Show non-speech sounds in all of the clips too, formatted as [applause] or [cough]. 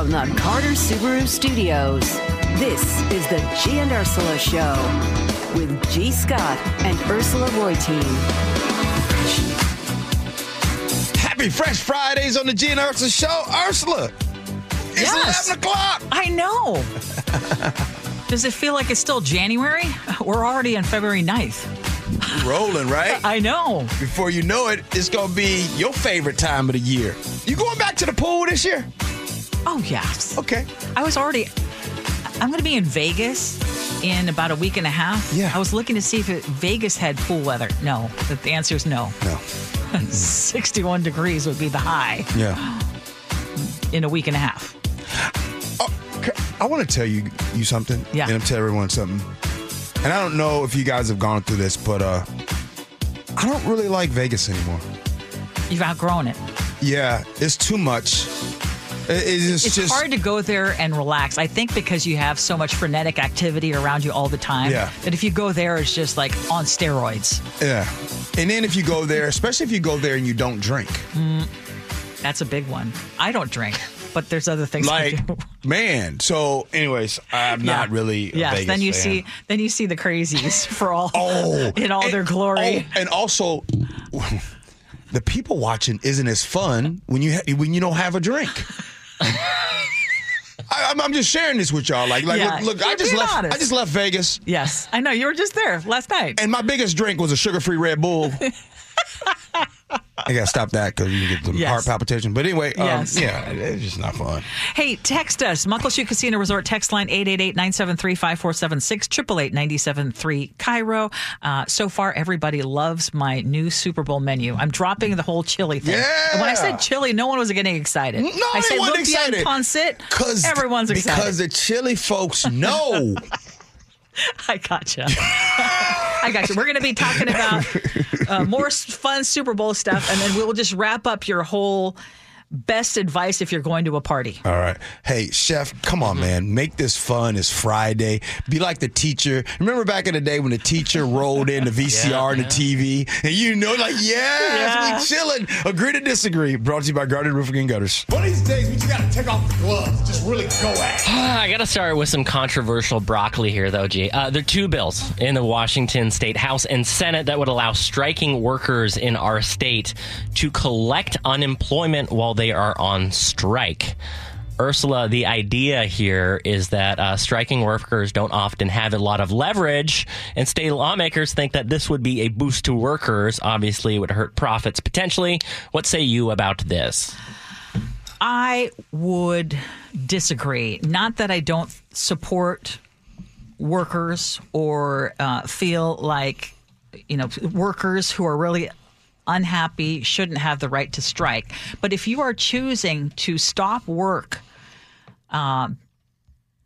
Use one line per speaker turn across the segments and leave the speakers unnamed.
From the Carter Subaru Studios, this is the G and Ursula Show with G. Scott and Ursula Reutin.
Happy Fresh Fridays on the G and Ursula Show. Ursula, it's
Yes.
11 o'clock.
I know. [laughs] Does it feel like it's still January? We're already on February 9th.
Rolling, right? [laughs]
I know.
Before you know it, it's going to be your favorite time of the year. You going back to the pool this year?
Oh, yes.
Okay.
I was already, I'm going to be in Vegas in about a week and a half.
Yeah.
I was looking to see if it, Vegas had pool weather. No, the, the answer is no.
No. [laughs]
61 degrees would be the high
Yeah. [gasps]
in a week and a half.
I want to tell you you something.
Yeah.
And I'm telling everyone something. And I don't know if you guys have gone through this, but uh, I don't really like Vegas anymore.
You've outgrown it.
Yeah, it's too much. It- it's
It's
just
hard to go there and relax. I think because you have so much frenetic activity around you all the time.
Yeah.
That if you go there, it's just like on steroids.
yeah. And then if you go there, especially if you go there and you don't drink, mm,
That's a big one. I don't drink, but there's other things. I
like
do.
man. So, anyways, I'm not
Yeah.
really. A
Yes. Then you
fan.
see, then you see the crazies [laughs] for all
Oh,
in all
and-
their glory.
oh, and also, [laughs] the people watching isn't as fun when you ha- when you don't have a drink. I, I'm, I'm just sharing this with y'all. Like, like,
Yeah,
look, look I just left.
honest.
I just left Vegas,
Yes, I know you were just there last night.
and my biggest drink was a sugar-free Red Bull. [laughs] I gotta stop that because you get the
Yes.
heart palpitation. But anyway, um,
Yes.
yeah, it's just not fun.
Hey, text us. Muckleshoot Casino Resort text line 888-973-5476, 888-973 KIRO. Uh, so far, everybody loves my new Super Bowl menu. I'm dropping the whole chili thing. And when I said chili, no one was getting excited.
No,
I said and
excited.
pancit.
Cause
Everyone's excited.
because the chili folks know. [laughs]
I gotcha. [laughs] I gotcha. We're going to be talking about uh, more fun Super Bowl stuff, and then we'll just wrap up your whole best advice if you're going to a party.
All right. Hey, chef, come
Mm-hmm.
on, man. Make this fun. It's Friday. Be like the teacher. Remember back in the day when the teacher rolled in the [laughs] VCR and the TV and you know, like, [laughs] yes, we chilling. Agree to disagree. Brought to you by Garden Roofing and Gutters.
One of these days, we just gotta take off the gloves, just really go at it. [sighs]
I got to start with some controversial broccoli here, though, G. Uh, there are two bills in the Washington State House and Senate that would allow striking workers in our state to collect unemployment while they are on strike. Ursula, the idea here is that uh, striking workers don't often have a lot of leverage, and state lawmakers think that this would be a boost to workers. Obviously, it would hurt profits potentially. What say you about this?
I would disagree. Not that I don't support workers or uh, feel like, you know, workers who are really unhappy shouldn't have the right to strike. But if you are choosing to stop work, um,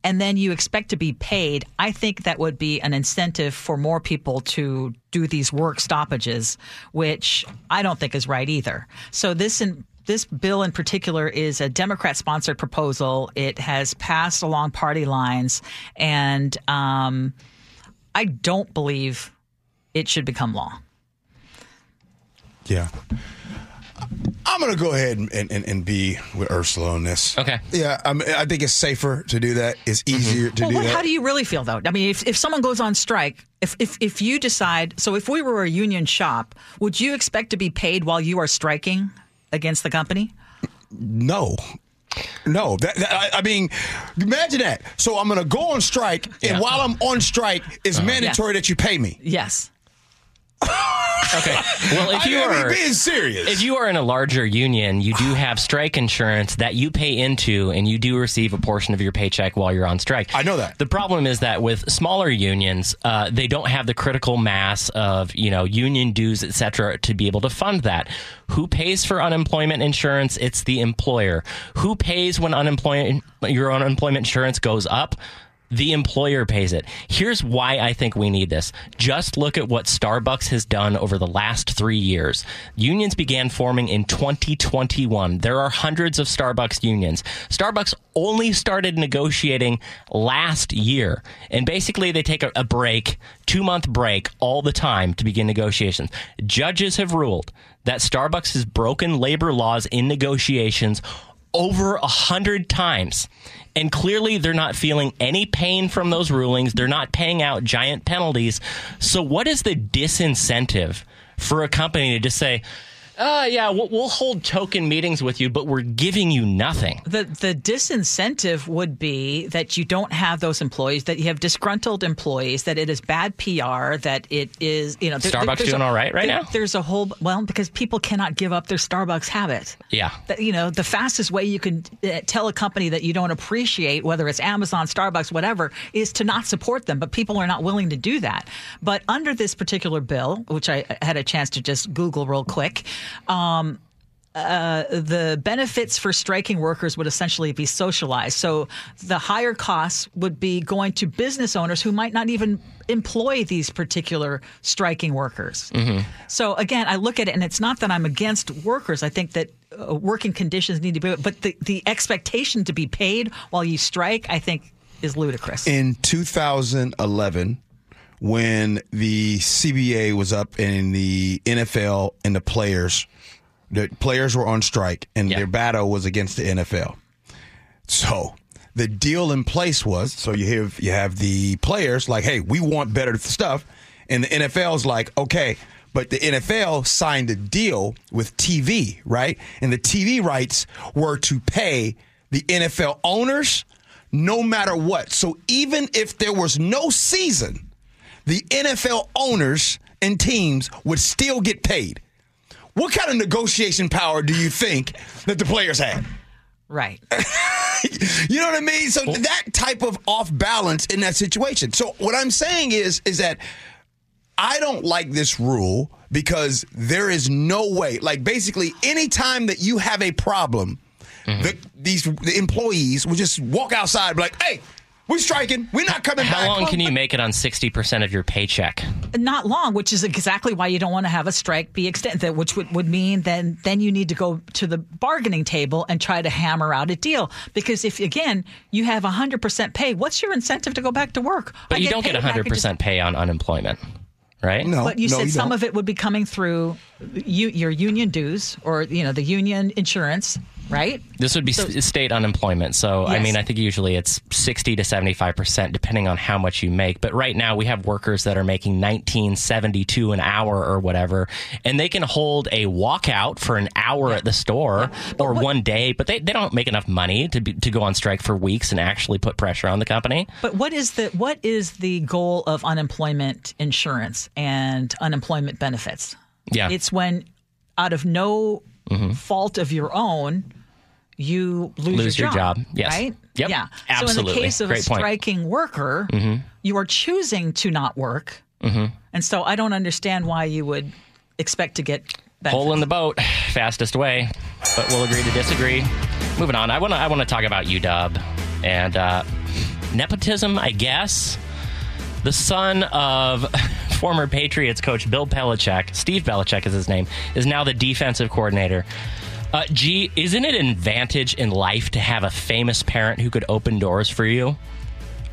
and then you expect to be paid, I think that would be an incentive for more people to do these work stoppages, which I don't think is right either. So this in, this bill in particular is a Democrat sponsored proposal. It has passed along party lines, and um, I don't believe it should become law.
Yeah. I'm going to go ahead and, and, and be with Ursula on this.
Okay.
Yeah, I, mean, I think it's safer to do that. It's mm-hmm. easier to
Well,
do
what,
that.
how do you really feel though? I mean, if, if someone goes on strike, if, if if you decide, so if we were a union shop, would you expect to be paid while you are striking against the company?
No. No, that, that- I, I mean, imagine that. So I'm going to go on strike, and
Yeah.
while I'm on strike, it's uh-huh. mandatory that you pay me.
Yes.
Okay. Well, if you are
being serious.
If you are in a larger union, you do have strike insurance that you pay into, and you do receive a portion of your paycheck while you're on strike.
I know that.
The problem is that with smaller unions, uh, they don't have the critical mass of you know union dues, etc., to be able to fund that. Who pays for unemployment insurance? It's the employer. Who pays when unemployment your unemployment insurance goes up? The employer pays it. Here's why I think we need this. Just look at what Starbucks has done over the last three years. Unions began forming in 2021. There are hundreds of Starbucks unions. Starbucks only started negotiating last year. And basically, they take a, a break, two month break, all the time to begin negotiations. Judges have ruled that Starbucks has broken labor laws in negotiations over a hundred times. And clearly, they're not feeling any pain from those rulings. They're not paying out giant penalties. So, what is the disincentive for a company to just say, uh, yeah, we'll, we'll hold token meetings with you, but we're giving you nothing.
The the disincentive would be that you don't have those employees, that you have disgruntled employees, that it is bad PR, that it is you know there-
Starbucks doing
a-
all right right
there-
now?
There's a whole well because people cannot give up their Starbucks habit.
Yeah.
That, you know the fastest way you can uh, tell a company that you don't appreciate, whether it's Amazon, Starbucks, whatever, is to not support them. But people are not willing to do that. But under this particular bill, which I had a chance to just Google real quick. Um, the benefits for striking workers would essentially be socialized. So the higher costs would be going to business owners who might not even employ these particular striking workers. So again, I look at it and it's not that I'm against workers. I think that uh, working conditions need to be, but the, the expectation to be paid while you strike, I think is ludicrous.
in 2011 when the CBA was up and the NFL and the players the players were on strike and
Yeah.
their battle was against the NFL. So the deal in place was so you have you have the players like, hey, we want better stuff, and the NFL's like, okay, but the NFL signed a deal with TV, right? And the TV rights were to pay the NFL owners no matter what. So even if there was no season, the NFL owners and teams would still get paid. What kind of negotiation power do you think that the players had?
right. [laughs]
You know what I mean? So that type of off balance in that situation. So what I'm saying is is that I don't like this rule because there is no way. Like basically, anytime that you have a problem, mm-hmm. the, these the employees will just walk outside, and be like, "Hey, we're striking. We're not coming back."
How long can you make it on 60% of your paycheck?
not long, which is exactly why you don't want to have a strike be extended, which would, would mean then then you need to go to the bargaining table and try to hammer out a deal. Because if again you have hundred percent pay, what's your incentive to go back to work?
But
I
you don't get
paid back, I just-
100% pay on unemployment, right?
No,
But you
no,
said some
don't.
of it would be coming through you, your union dues or you know the union insurance, right?
This would be s state unemployment. So, I mean, I think usually it's 60 to 75%, depending on how much you make. But right now, we have workers that are making 1972 an hour or whatever, and they can hold a walkout for an hour at the store or one day, but they, they don't make enough money to, be, to go on strike for weeks and actually put pressure on the company.
But what is the what is the goal of unemployment insurance and unemployment benefits?
Yeah.
It's when out of no mm-hmm. fault of your own you lose,
Mm-hmm. Lose
your,
your job. Yes.
Right?
Yep.
Yeah. So in the case of
Great
a
point. Mm-hmm.
striking worker, you are choosing to not work. And so I don't understand why you would expect to get benefits.
Hole in the boat, fastest way. But we'll agree to disagree. Moving on, I want to I want to talk about UW and uh, nepotism. I guess the son of [laughs] former Patriots coach Bill Belichick, Steve Belichick is his name, is now the defensive coordinator. Uh, gee, isn't it an advantage in life to have a famous parent who could open doors for you?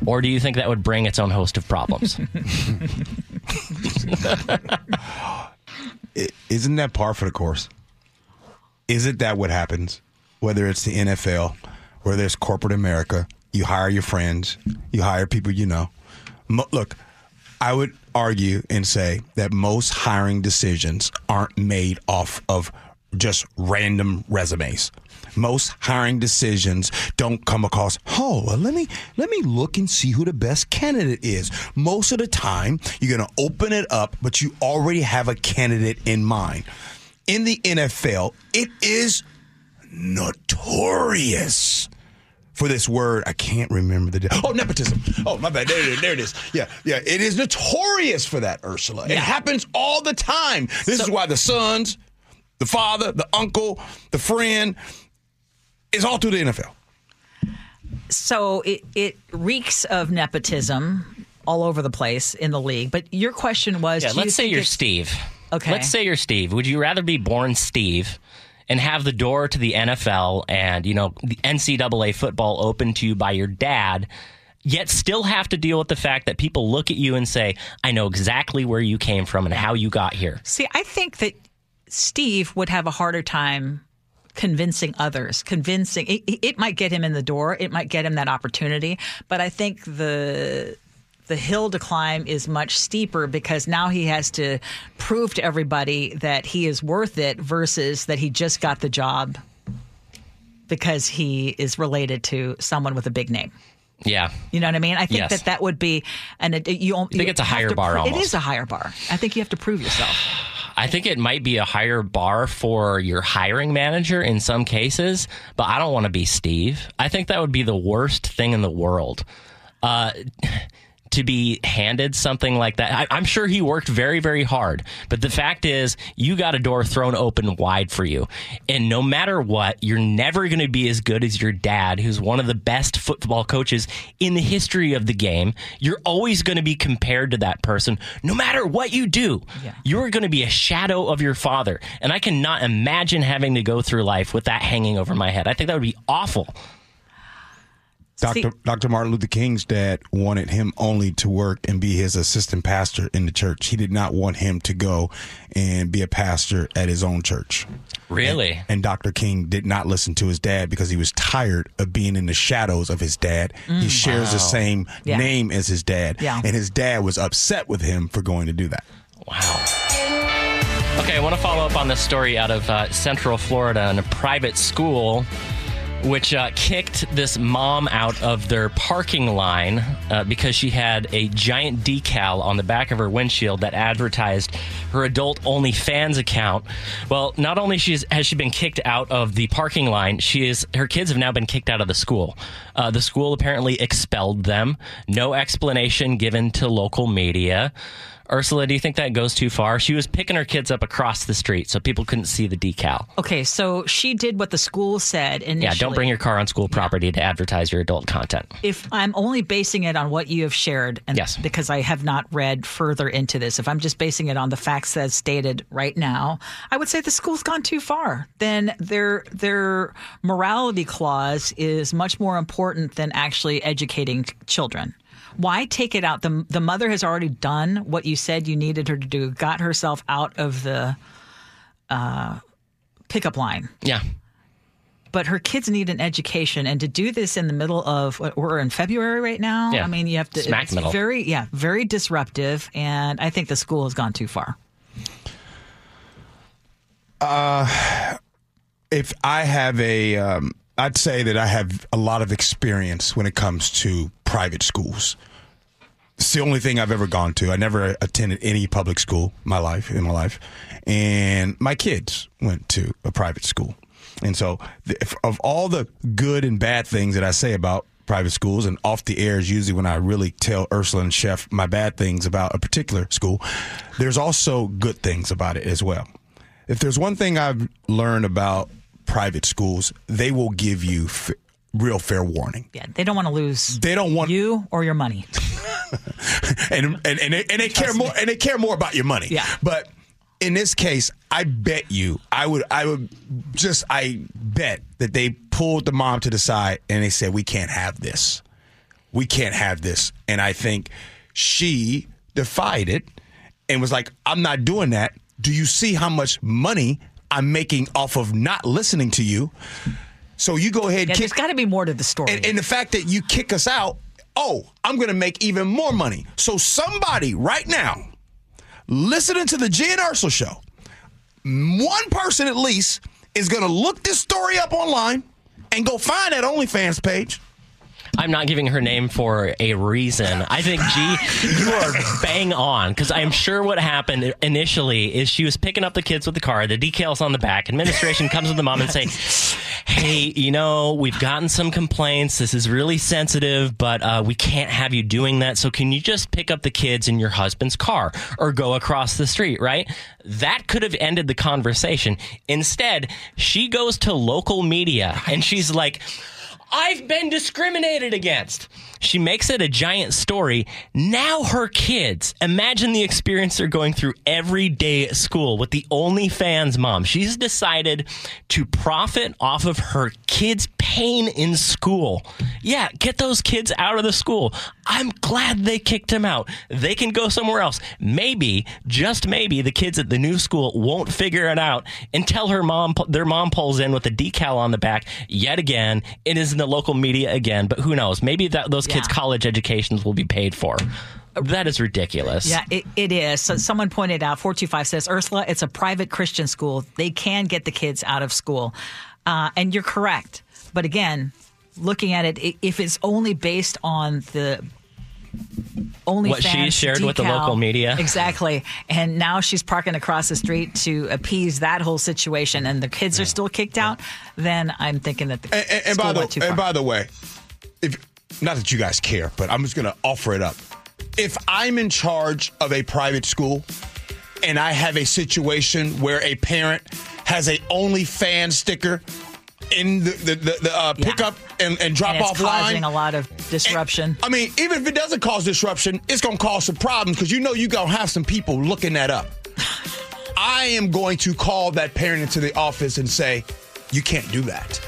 Or do you think that would bring its own host of problems? [laughs]
I- isn't that par for the course? Isn't that what happens? Whether it's the NFL, whether it's corporate America, you hire your friends, you hire people you know. Mo- look, I would argue and say that most hiring decisions aren't made off of just random resumes. Most hiring decisions don't come across, oh, well, let me let me look and see who the best candidate is. Most of the time, you're going to open it up, but you already have a candidate in mind. In the NFL, it is notorious for this word. I can't remember the. Oh, nepotism. Oh, my bad. There it is. There it is. Yeah, yeah. It is notorious for that, Ursula. It happens all the time. This is why the sons, the father, the uncle, the friend, is all through the NFL.
So it, it reeks of nepotism all over the place in the league. But your question was,
Yeah, let's say you're Steve.
Okay.
Let's say you're Steve. Would you rather be born Steve and have the door to the NFL and, you know, the NCAA football open to you by your dad, yet still have to deal with the fact that people look at you and say, I know exactly where you came from and how you got here?
See, I think that Steve would have a harder time convincing others, convincing it, it might get him in the door, it might get him that opportunity, but I think the the hill to climb is much steeper because now he has to prove to everybody that he is worth it versus that he just got the job because he is related to someone with a big name.
Yeah.
You know what I mean? I think
Yes.
that that would be, and you. I
think it's a higher bar
It is a higher bar. I think you have to prove yourself.
I think it might be a higher bar for your hiring manager in some cases, but I don't want to be Steve. I think that would be the worst thing in the world. Uh, to be handed something like that. I, I'm sure he worked very, very hard, but the fact is, you got a door thrown open wide for you. And no matter what, you're never going to be as good as your dad, who's one of the best football coaches in the history of the game. You're always going to be compared to that person, no matter what you do.
Yeah.
You're going to be a shadow of your father. And I cannot imagine having to go through life with that hanging over my head. I think that would be awful.
See-
Dr. Dr. Martin Luther King's dad wanted him only to work and be his assistant pastor in the church. He did not want him to go and be a pastor at his own church.
Really?
And Dr. King did not listen to his dad because he was tired of being in the shadows of his dad. he shares the same
Mm. Yeah.
name as his dad.
Yeah.
And his dad was upset with him for going to do that.
Wow. Okay, I want to follow up on this story out of uh, Central Florida in a private school. Which uh, kicked this mom out of their parking line uh, because she had a giant decal on the back of her windshield that advertised her adult only fans account. Well, not only she's, has she been kicked out of the parking line, she is her kids have now been kicked out of the school. Uh, the school apparently expelled them. No explanation given to local media. Ursula, do you think that goes too far? She was picking her kids up across the street so people couldn't see the decal.
Okay, so she did what the school said initially.
Yeah, don't bring your car on school property to advertise your adult content.
if I'm only basing it on what you have shared, and
Yes.
because I have not read further into this, if I'm just basing it on the facts as stated right now, I would say the school's gone too far. Then their their morality clause is much more important than actually educating children. Why take it out? The the mother has already done what you said you needed her to do, got herself out of the uh, pickup line
Yeah.
but her kids need an education and to do this in the middle of we're in february right now
Yeah.
i mean you have to
Smack
it's
middle.
very yeah very disruptive and i think the school has gone too far Uh,
if I have a, um, I'd say that I have a lot of experience when it comes to private schools. It's the only thing I've ever gone to. I never attended any public school my life in my life, and my kids went to a private school. And so, if, of all the good and bad things that I say about private schools, and off the air is usually when I really tell Ursula and Chef my bad things about a particular school. There's also good things about it as well. If there's one thing I've learned about private schools, they will give you f- real fair warning.
yeah they don't want to lose
They don't want
you or your money [laughs] [laughs]
and and and they, and they care more and they care more about your money.
Yeah.
But in this case, I bet you, I would, I would just, I bet that they pulled the mom to the side and they said, "We can't have this. We can't have this." And I think she defied it and was like, "I'm not doing that. Do you see how much money I'm making off of not listening to you?" So you go ahead,
yeah,
kick,
there's got to be more to the story
and, and the fact that you kick us out, oh, I'm going to make even more money. So somebody right now, listening to the G and Ursula show, one person at least is going to look this story up online and go find that OnlyFans page.
I'm not giving her name for a reason. I think, G, you are bang on because I'm sure what happened initially is she was picking up the kids with the car, the decals on the back. Administration comes to the mom and say, "Hey, you know, we've gotten some complaints. This is really sensitive, but uh, we can't have you doing that. So can you just pick up the kids in your husband's car or go across the street?" Right? That could have ended the conversation. Instead, she goes to local media and she's like. I've been discriminated against. She makes it a giant story. Now her kids, imagine the experience they're going through every day at school with the OnlyFans mom. She's decided to profit off of her kids' pain in school. Yeah, get those kids out of the school. I'm glad they kicked him out. They can go somewhere else. Maybe, just maybe, the kids at the new school won't figure it out until her mom, their mom pulls in with a decal on the back yet again. It is in the local media again, but who knows? Maybe that those kids' college educations will be paid for. That is ridiculous.
Yeah, it, it is. So someone pointed out, 425 says, Ursula, it's a private Christian school. They can get the kids out of school. Uh, and you're correct. But again, looking at it, if it's only based on the only
What she shared with the local media. [laughs]
Exactly. And now she's parking across the street to appease that whole situation and the kids are still kicked out, then I'm thinking that the
And, and- and
school
by the
went too
and by the way, if not that you guys care, but I'm just going to offer it up. If I'm in charge of a private school and I have a situation where a parent has a OnlyFans sticker in the the, the, the uh,
Yeah.
pickup and, and drop
and
off
causing
line,
a lot of disruption.
I mean, even if it doesn't cause disruption, it's going to cause some problems because you know you're going to have some people looking that up. [laughs] I am going to call that parent into the office and say, you can't do that.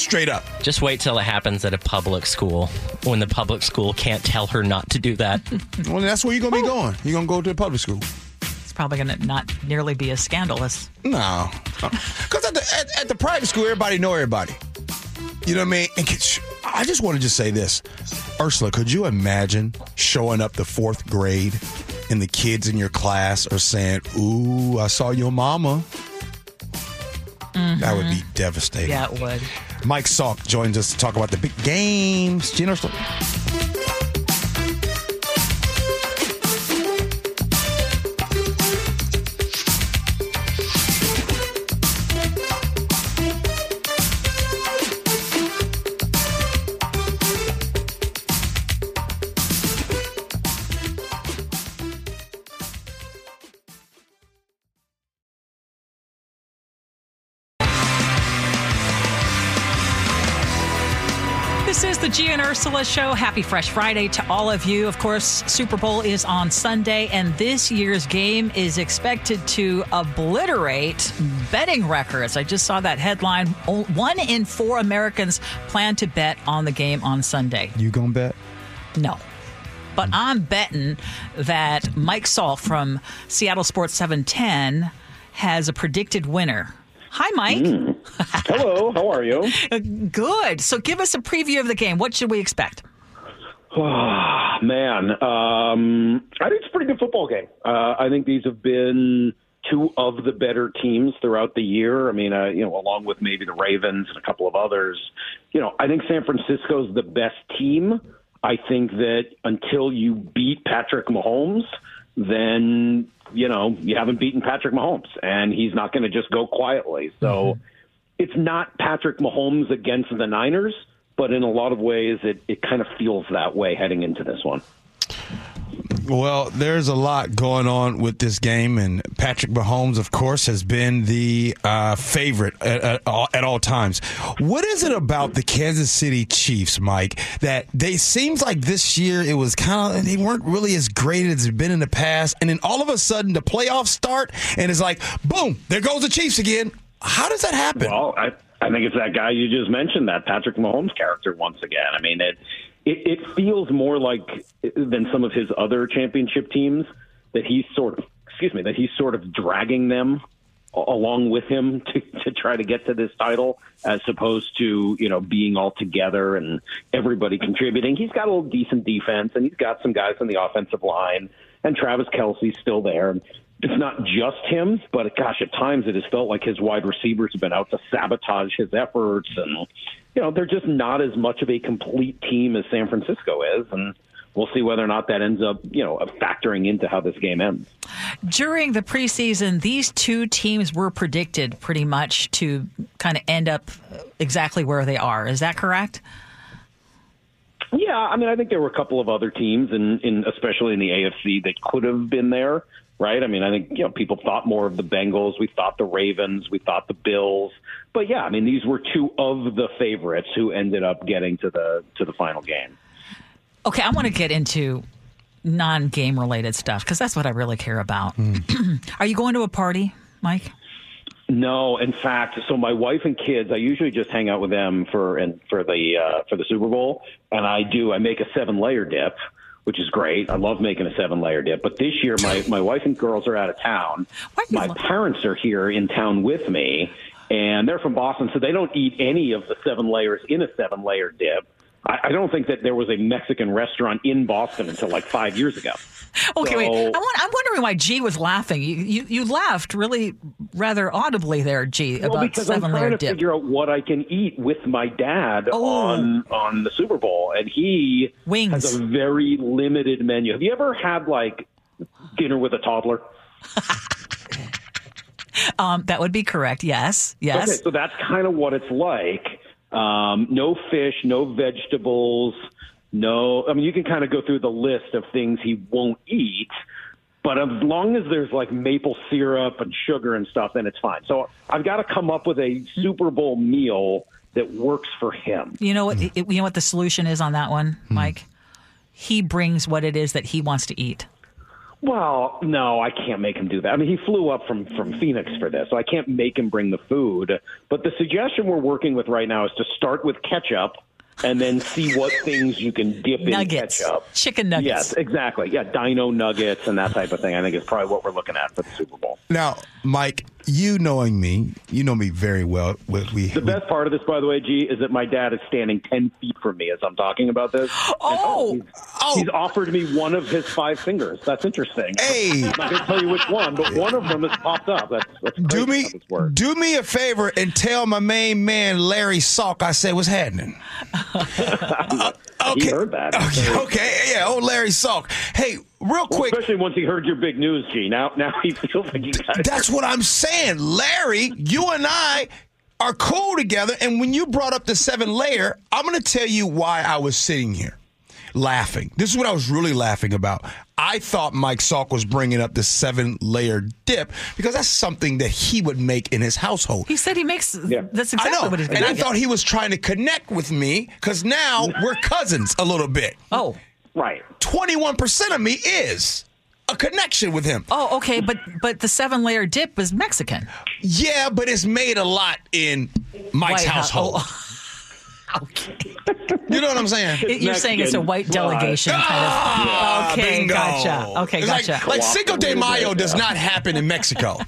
Straight up.
Just wait till it happens at a public school when the public school can't tell her not to do that. [laughs]
Well, that's where you're going to be going. You're going to go to the public school.
It's probably going to not nearly be as scandalous.
No. Uh, because at the, at, at the private school, everybody know everybody. You know what I mean? And I just want to just say this. Ursula, could you imagine showing up the fourth grade and the kids in your class are saying, Ooh, I saw your mama? That would be mm-hmm. devastating.
Yeah, it would.
Mike Salk joins us to talk about the big games.
This is the G and Ursula show. Happy Fresh Friday to all of you. Of course, Super Bowl is on Sunday, and this year's game is expected to obliterate betting records. I just saw that headline. One in four Americans plan to bet on the game on Sunday.
You gonna bet?
No. But I'm betting that Mike Salk from Seattle Sports 710 has a predicted winner. Hi, Mike.
Hello, how are you? [laughs]
Good. So give us a preview of the game. What should we expect?
Oh, [sighs] Man, um, I think it's a pretty good football game. Uh, I think these have been two of the better teams throughout the year. I mean, uh, you know, along with maybe the Ravens and a couple of others. You know, I think San Francisco's the best team. I think that until you beat Patrick Mahomes, then you know you haven't beaten Patrick Mahomes, and he's not going to just go quietly. So mm-hmm. it's not Patrick Mahomes against the Niners, but in a lot of ways, it, it kind of feels that way heading into this one.
Well, there's a lot going on with this game, and Patrick Mahomes, of course, has been the uh, favorite at, at, all, at all times. What is it about the Kansas City Chiefs, Mike, that they seems like this year it was kind of they weren't really as great as they've been in the past, and then all of a sudden the playoffs start, and it's like boom, there goes the Chiefs again. How does that happen?
Well, I, I think it's that guy you just mentioned, that Patrick Mahomes character once again. I mean, it, it, it feels more like than some of his other championship teams that he's sort of, excuse me, that he's sort of dragging them along with him [laughs] to, to try to get to this title as opposed to, you know, being all together and everybody contributing. He's got a little decent defense and he's got some guys on the offensive line and Travis Kelce's still there. It's not just him, but gosh, at times it has felt like his wide receivers have been out to sabotage his efforts, and you know they're just not as much of a complete team as San Francisco is, and we'll see whether or not that ends up you know factoring into how this game ends.
During the preseason, these two teams were predicted pretty much to kind of end up exactly where they are. Is that correct?
Yeah, I mean, I think there were a couple of other teams, in, in especially in the AFC, that could have been there, right? I mean, I think you know people thought more of the Bengals, we thought the Ravens, we thought the Bills, but yeah, I mean, these were two of the favorites who ended up getting to the to the final game.
Okay, I want to get into non-game related stuff because that's what I really care about. [clears throat] Are you going to a party, Mike?
No, in fact, so my wife and kids, I usually just hang out with them for and for the uh, for the Super Bowl, and I do I make a seven layer dip, which is great. I love making a seven layer dip. But this year, my my wife and girls are out of town.
Why do you
My
lo-
parents are here in town with me, and they're from Boston, so they don't eat any of the seven layers in a seven layer dip. I, I don't think that there was a Mexican restaurant in Boston until like five years ago. [laughs]
Okay, wait.
So-
I'm, I'm wondering why G was laughing. You, you you laughed really rather audibly there, G,
Well,
about
because I'm
seven
trying
layer
to
dip.
figure out what I can eat with my dad
Oh.
on on the Super Bowl, and he
Wings.
has a very limited menu. Have you ever had like dinner with a toddler? [laughs]
Um, that would be correct. Yes, yes.
Okay, so that's kind of what it's like. Um, no fish, no vegetables, no. I mean, you can kind of go through the list of things he won't eat, but as long as there's like maple syrup and sugar and stuff, then it's fine. So I've got to come up with a Super Bowl meal that works for him.
You know what? You know what the solution is on that one,
Hmm.
Mike. He brings what it is that he wants to eat.
Well, no, I can't make him do that. I mean, he flew up from from mm-hmm. Phoenix for this, so I can't make him bring the food. But the suggestion we're working with right now is to start with ketchup and then see what [laughs] things you can dip
Nuggets,
in ketchup.
chicken nuggets.
Yes, exactly. Yeah, dino nuggets and that type of thing. I think is probably what we're looking at for the Super Bowl.
Now, Mike, you knowing me, you know me very well. We, we,
The best part of this, by the way, G, is that my dad is standing ten feet from me as I'm talking about this. [gasps] And,
Oh!
he's,
Oh!
he's offered me one of his five fingers. That's interesting.
Hey.
I'm not going to tell you which one, but one of them has popped up. That's, that's
do me
how this works.
do me a favor and tell my main man Larry Salk I said what's happening. [laughs]
He uh, heard that.
Okay, okay, yeah, oh Larry Salk. Hey, real quick,
Especially once he heard your big news, G. Now, now he [laughs] feels like he got
That's what I'm saying. Larry, you and I are cool together. And when you brought up the seven layer, I'm going to tell you why I was sitting here laughing. This is what I was really laughing about. I thought Mike Salk was bringing up the seven layer dip because that's something that he would make in his household.
He said he makes. Yeah. That's exactly
I know.
what he's
and I thought he was trying to connect with me because now we're cousins a little bit.
Oh,
right.
21% of me is a connection with him.
oh, okay, but but the seven layer dip is Mexican.
Yeah, but it's made a lot in Mike's
White House-
household.
oh. [laughs] Okay,
You know what I'm saying?
you're saying it's a
Mexican.
white
Right.
delegation kind
Ah,
of. Okay,
bingo.
gotcha. Okay,
It's
gotcha.
Like, like Cinco de
Cooperative,
Mayo does not happen in Mexico.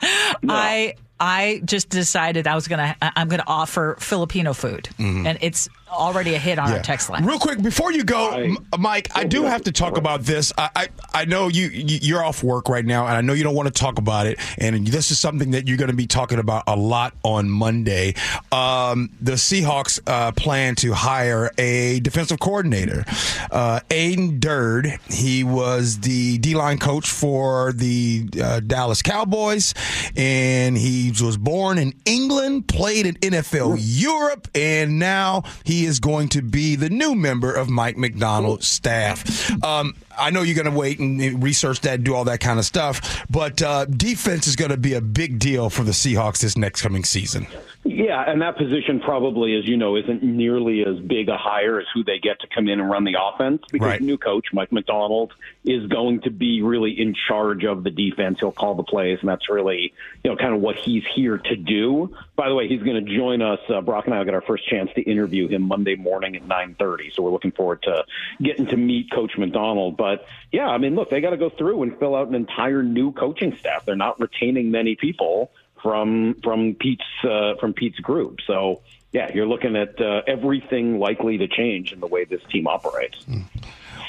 [laughs]
I I just decided I was gonna I- I'm gonna offer Filipino food, and it's already a hit on our text line.
Real quick, before you go, M- Mike, I do have to talk about this. I, I, I know you, you you're off work right now, and I know you don't want to talk about it. And this is something that you're going to be talking about a lot on Monday. Um, the Seahawks uh, plan to hire a defensive coordinator, uh, Aden Durde. He was the D line coach for the uh, Dallas Cowboys, and he was born in England, played in NFL Europe, and now he is going to be the new member of Mike Macdonald's staff. Um, I know you're going to wait and research that, do all that kind of stuff, but uh, defense is going to be a big deal for the Seahawks this next coming season.
Yeah, and that position probably, as you know, isn't nearly as big a hire as who they get to come in and run the offense because
Right.
new coach Mike Macdonald is going to be really in charge of the defense. He'll call the plays, and that's really you know kind of what he's here to do. By the way, he's going to join us. Uh, Brock and I will get our first chance to interview him Monday morning at nine thirty. So we're looking forward to getting to meet Coach Macdonald. But yeah, I mean, look, they got to go through and fill out an entire new coaching staff. They're not retaining many people from from Pete's uh, from Pete's group. So yeah, you're looking at uh, everything likely to change in the way this team operates.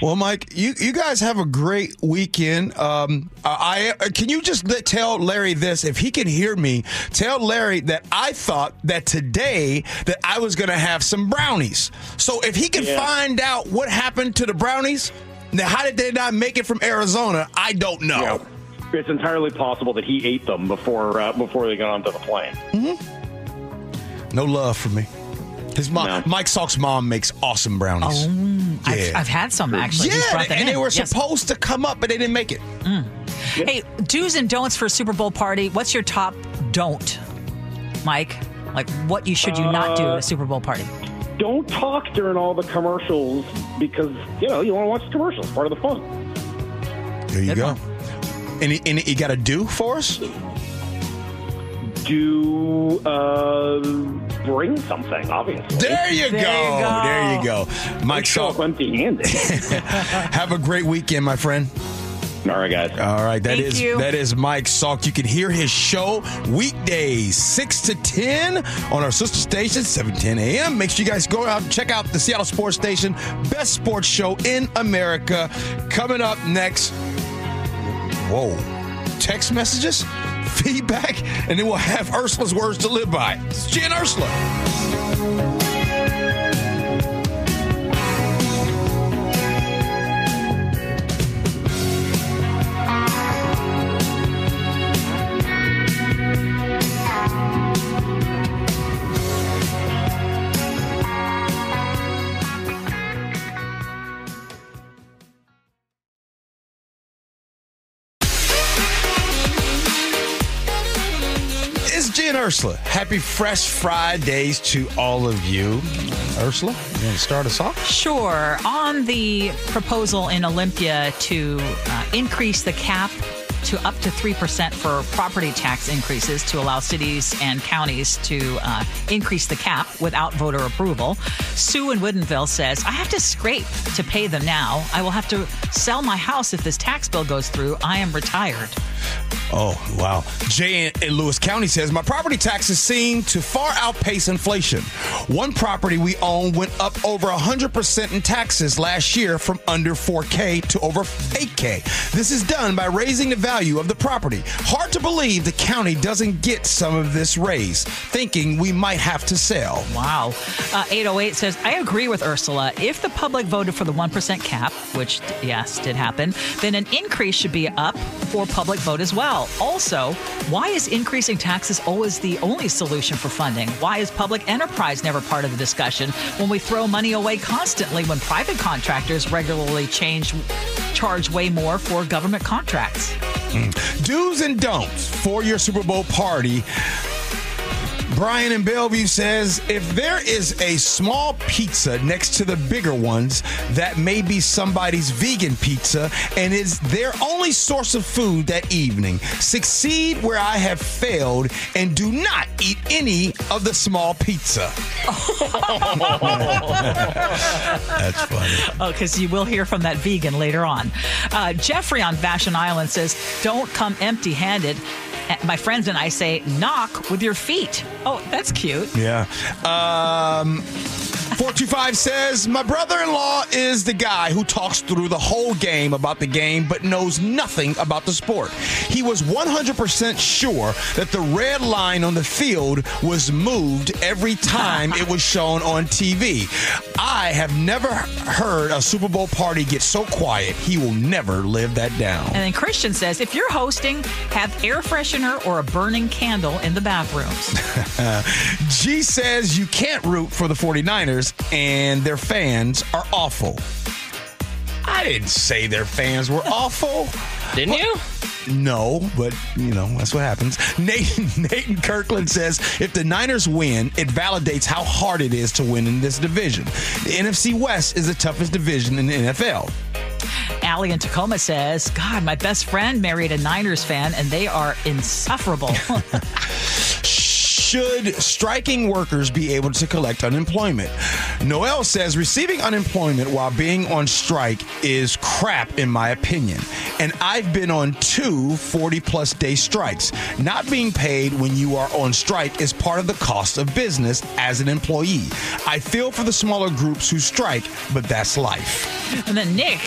Well, Mike, you, you guys have a great weekend. Um, I, I can you just tell Larry this if he can hear me. Tell Larry that I thought that today that I was going to have some brownies. So if he can
Yeah.
find out what happened to the brownies, now how did they not make it from Arizona? I don't know.
Yeah. It's entirely possible that he ate them before uh, before they got onto the plane. Mm-hmm.
No love for me. His mom,
No.
Mike Salk's mom makes awesome brownies.
Oh,
I've,
I've had some actually.
Yeah,
brought them
and they
in.
were
Yes.
supposed to come up, but they didn't make it. Mm.
Hey, do's and don'ts for a Super Bowl party. What's your top don't, Mike? Like what you should you not do uh, at a Super Bowl party?
Don't talk during all the commercials because you know you want to watch the commercials. Part of the fun.
There you
Good
go.
one.
And, he- and you got to do for us?
to uh, bring something. Obviously,
There you,
There
go.
you go.
There you go. Mike
show
Salk,
empty-handed. [laughs]
have a great weekend, my friend.
All right, guys.
All right, that
Thank
is
you.
that is Mike Salk. You can hear his show weekdays six to ten on our sister station, seven ten a.m. Make sure you guys go out and check out the Seattle Sports Station, best sports show in America. Coming up next, whoa, text messages, feedback, and then we'll have Ursula's words to live by. It's G and Ursula. Ursula. Happy Fresh Fridays to all of you. Ursula, you want to start us off?
Sure. On the proposal in Olympia to uh, increase the cap to up to 3% for property tax increases to allow cities and counties to uh, increase the cap without voter approval. Sue in Woodinville says, I have to scrape to pay them now. I will have to sell my house if this tax bill goes through. I am retired.
Oh, wow. Jay in, Lewis County says, My property taxes seem to far outpace inflation. One property we own went up over 100% in taxes last year from under 4K to over 8K. This is done by raising the value of the property. Hard to believe the county doesn't get some of this raise, thinking we might have to sell.
Wow. Uh, 808 says, I agree with Ursula. If the public voted for the 1% cap, which, yes, did happen, then an increase should be up for public vote as well. Also, why is increasing taxes always the only solution for funding? Why is public enterprise never part of the discussion when we throw money away constantly when private contractors regularly change, charge way more for government contracts?
Do's and don'ts for your Super Bowl party. Brian in Bellevue says if there is a small pizza next to the bigger ones, that may be somebody's vegan pizza and is their only source of food that evening. Succeed where I have failed and do not eat any of the small pizza. [laughs] That's funny.
Oh, because you will hear from that vegan later on. Uh, Jeffrey on Fashion Island says, Don't come empty handed. My friends and I say, Knock with your feet. Oh, that's cute.
Yeah. Um, 425 says, My brother in law is the guy who talks through the whole game about the game but knows nothing about the sport. He was 100% sure that the red line on the field was moved every time it was shown on TV. I have never heard a Super Bowl party get so quiet. He will never live that down.
And then Christian says, If you're hosting, have air freshener or a burning candle in the bathrooms. [laughs]
G says you can't root for the 49ers and their fans are awful. I didn't say their fans were [laughs] awful.
Didn't you?
No, but you know, that's what happens. [laughs] Nathan, Nathan Kirkland says if the Niners win, it validates how hard it is to win in this division. The NFC West is the toughest division in the NFL.
Allie in Tacoma says, God, my best friend married a Niners fan and they are insufferable. [laughs]
Should striking workers be able to collect unemployment? Noel says receiving unemployment while being on strike is crap, in my opinion. And I've been on two 40 plus day strikes. Not being paid when you are on strike is part of the cost of business as an employee. I feel for the smaller groups who strike, but that's life.
And then Nick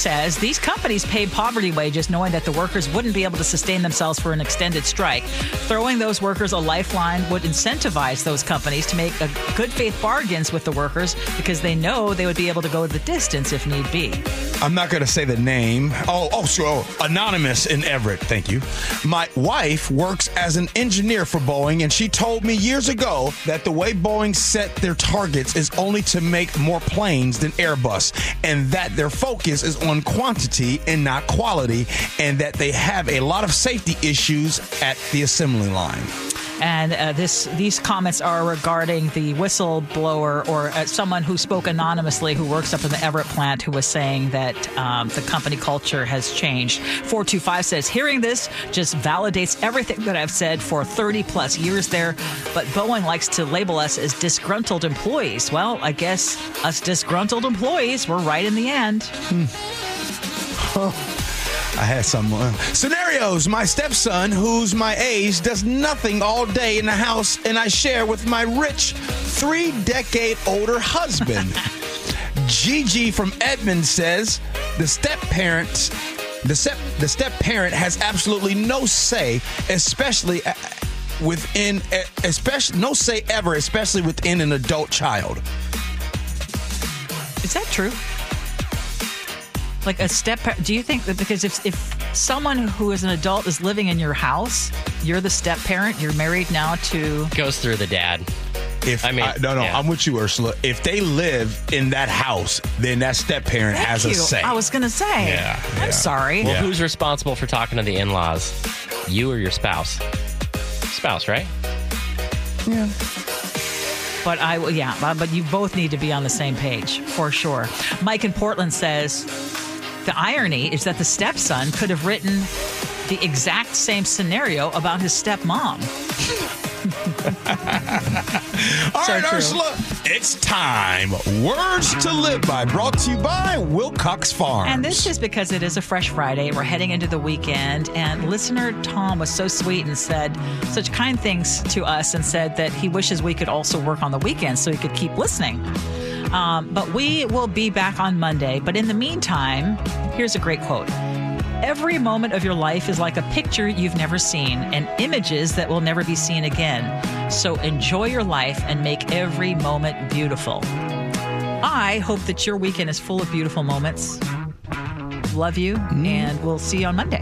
says these companies paid poverty wages knowing that the workers wouldn't be able to sustain themselves for an extended strike. Throwing those workers a lifeline would incentivize those companies to make good faith bargains with the workers because they know they would be able to go the distance if need be.
I'm not going to say the name. Oh, oh, sure. Oh, anonymous in Everett. Thank you. My wife works as an engineer for Boeing, and she told me years ago that the way Boeing set their targets is only to make more planes than Airbus, and that their focus is on quantity and not quality, and that they have a lot of safety issues at the assembly line.
And uh, this these comments are regarding the whistleblower or uh, someone who spoke anonymously who works up in the Everett plant who was saying that um, the company culture has changed. 425 says, hearing this just validates everything that I've said for 30 plus years there. But Boeing likes to label us as disgruntled employees. Well, I guess us disgruntled employees were right in the end.
I had some uh, scenarios. My stepson, who's my age, does nothing all day in the house, and I share with my rich, three decade older husband. [laughs] Gigi from Edmond says the step parents. The step, the step parent has absolutely no say, especially uh, within, uh, especially no say ever, especially within an adult child.
Is that true? Like a step, do you think that because if, if someone who is an adult is living in your house, you're the step parent, you're married now to.
Goes through the dad.
If
I mean,
no, no,
yeah.
I'm with you, Ursula. If they live in that house, then that step parent
Thank
has
you.
a say.
I was going to say.
Yeah, yeah.
I'm sorry.
Well,
Yeah.
who's responsible for talking to the in laws? You or your spouse? Spouse, right? Yeah.
But I, will- yeah, uh, but you both need to be on the same page for sure. Mike in Portland says the irony is that the stepson could have written the exact same scenario about his stepmom. [laughs]
All
So
right,
true.
Ursula, it's time. Words to live by, brought to you by Wilcox Farms.
And this is because it is a fresh Friday. We're heading into the weekend. And listener Tom was so sweet and said such kind things to us and said that he wishes we could also work on the weekend so he could keep listening. Um, but we will be back on Monday. But in the meantime, here's a great quote. Every moment of your life is like a picture you've never seen and images that will never be seen again. So enjoy your life and make every moment beautiful. I hope that your weekend is full of beautiful moments. Love you, and we'll see you on Monday.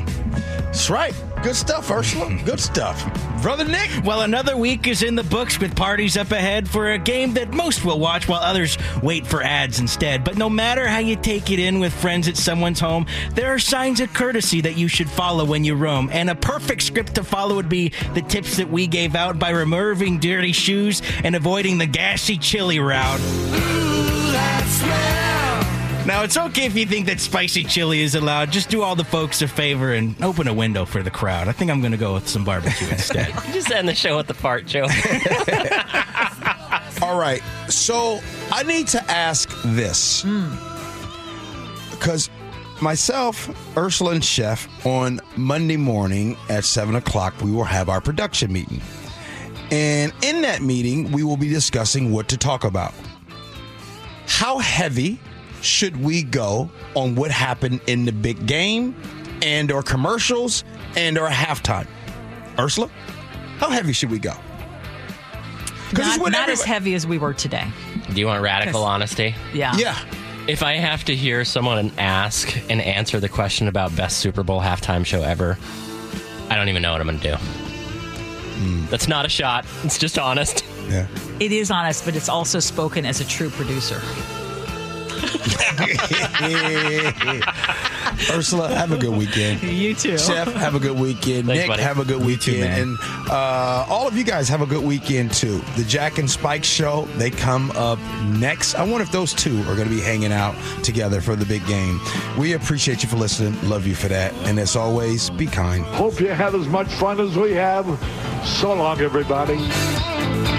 That's right. Good stuff, Ursula. [laughs] Good stuff. Brother Nick.
Well, another week is in the books with parties up ahead for a game that most will watch while others wait for ads instead. But no matter how you take it in with friends at someone's home, there are signs of courtesy that you should follow when you roam. And a perfect script to follow would be the tips that we gave out by removing dirty shoes and avoiding the gassy chili route. Now, it's okay if you think that spicy chili is allowed. Just do all the folks a favor and open a window for the crowd. I think I'm going to go with some barbecue instead. [laughs]
Just end the show with the fart joke. [laughs]
All right. So I need to ask this. Because myself, Ursula, and Chef, on Monday morning at 7 o'clock, we will have our production meeting. And in that meeting, we will be discussing what to talk about. How heavy should we go on what happened in the big game and or commercials and or halftime? Ursula, how heavy should we go? it's
Not,
what
not as heavy as we were today.
Do you want radical honesty?
Yeah.
Yeah.
If I have to hear someone ask and answer the question about best Super Bowl halftime show ever, I don't even know what I'm going to do. Hmm. That's not a shot. It's just honest.
Yeah.
It is honest, but it's also spoken as a true producer. [laughs]
Ursula, have a good weekend.
You too.
Chef, have a good weekend.
Thanks,
Nick,
buddy.
have a good weekend.
man.
and uh, all of you guys have a good weekend too. The Jack and Spike show, they come up next. I wonder if those two are going to be hanging out together for the big game. We appreciate you for listening. Love you for that. And as always, be kind.
Hope you had as much fun as we have. So long, everybody.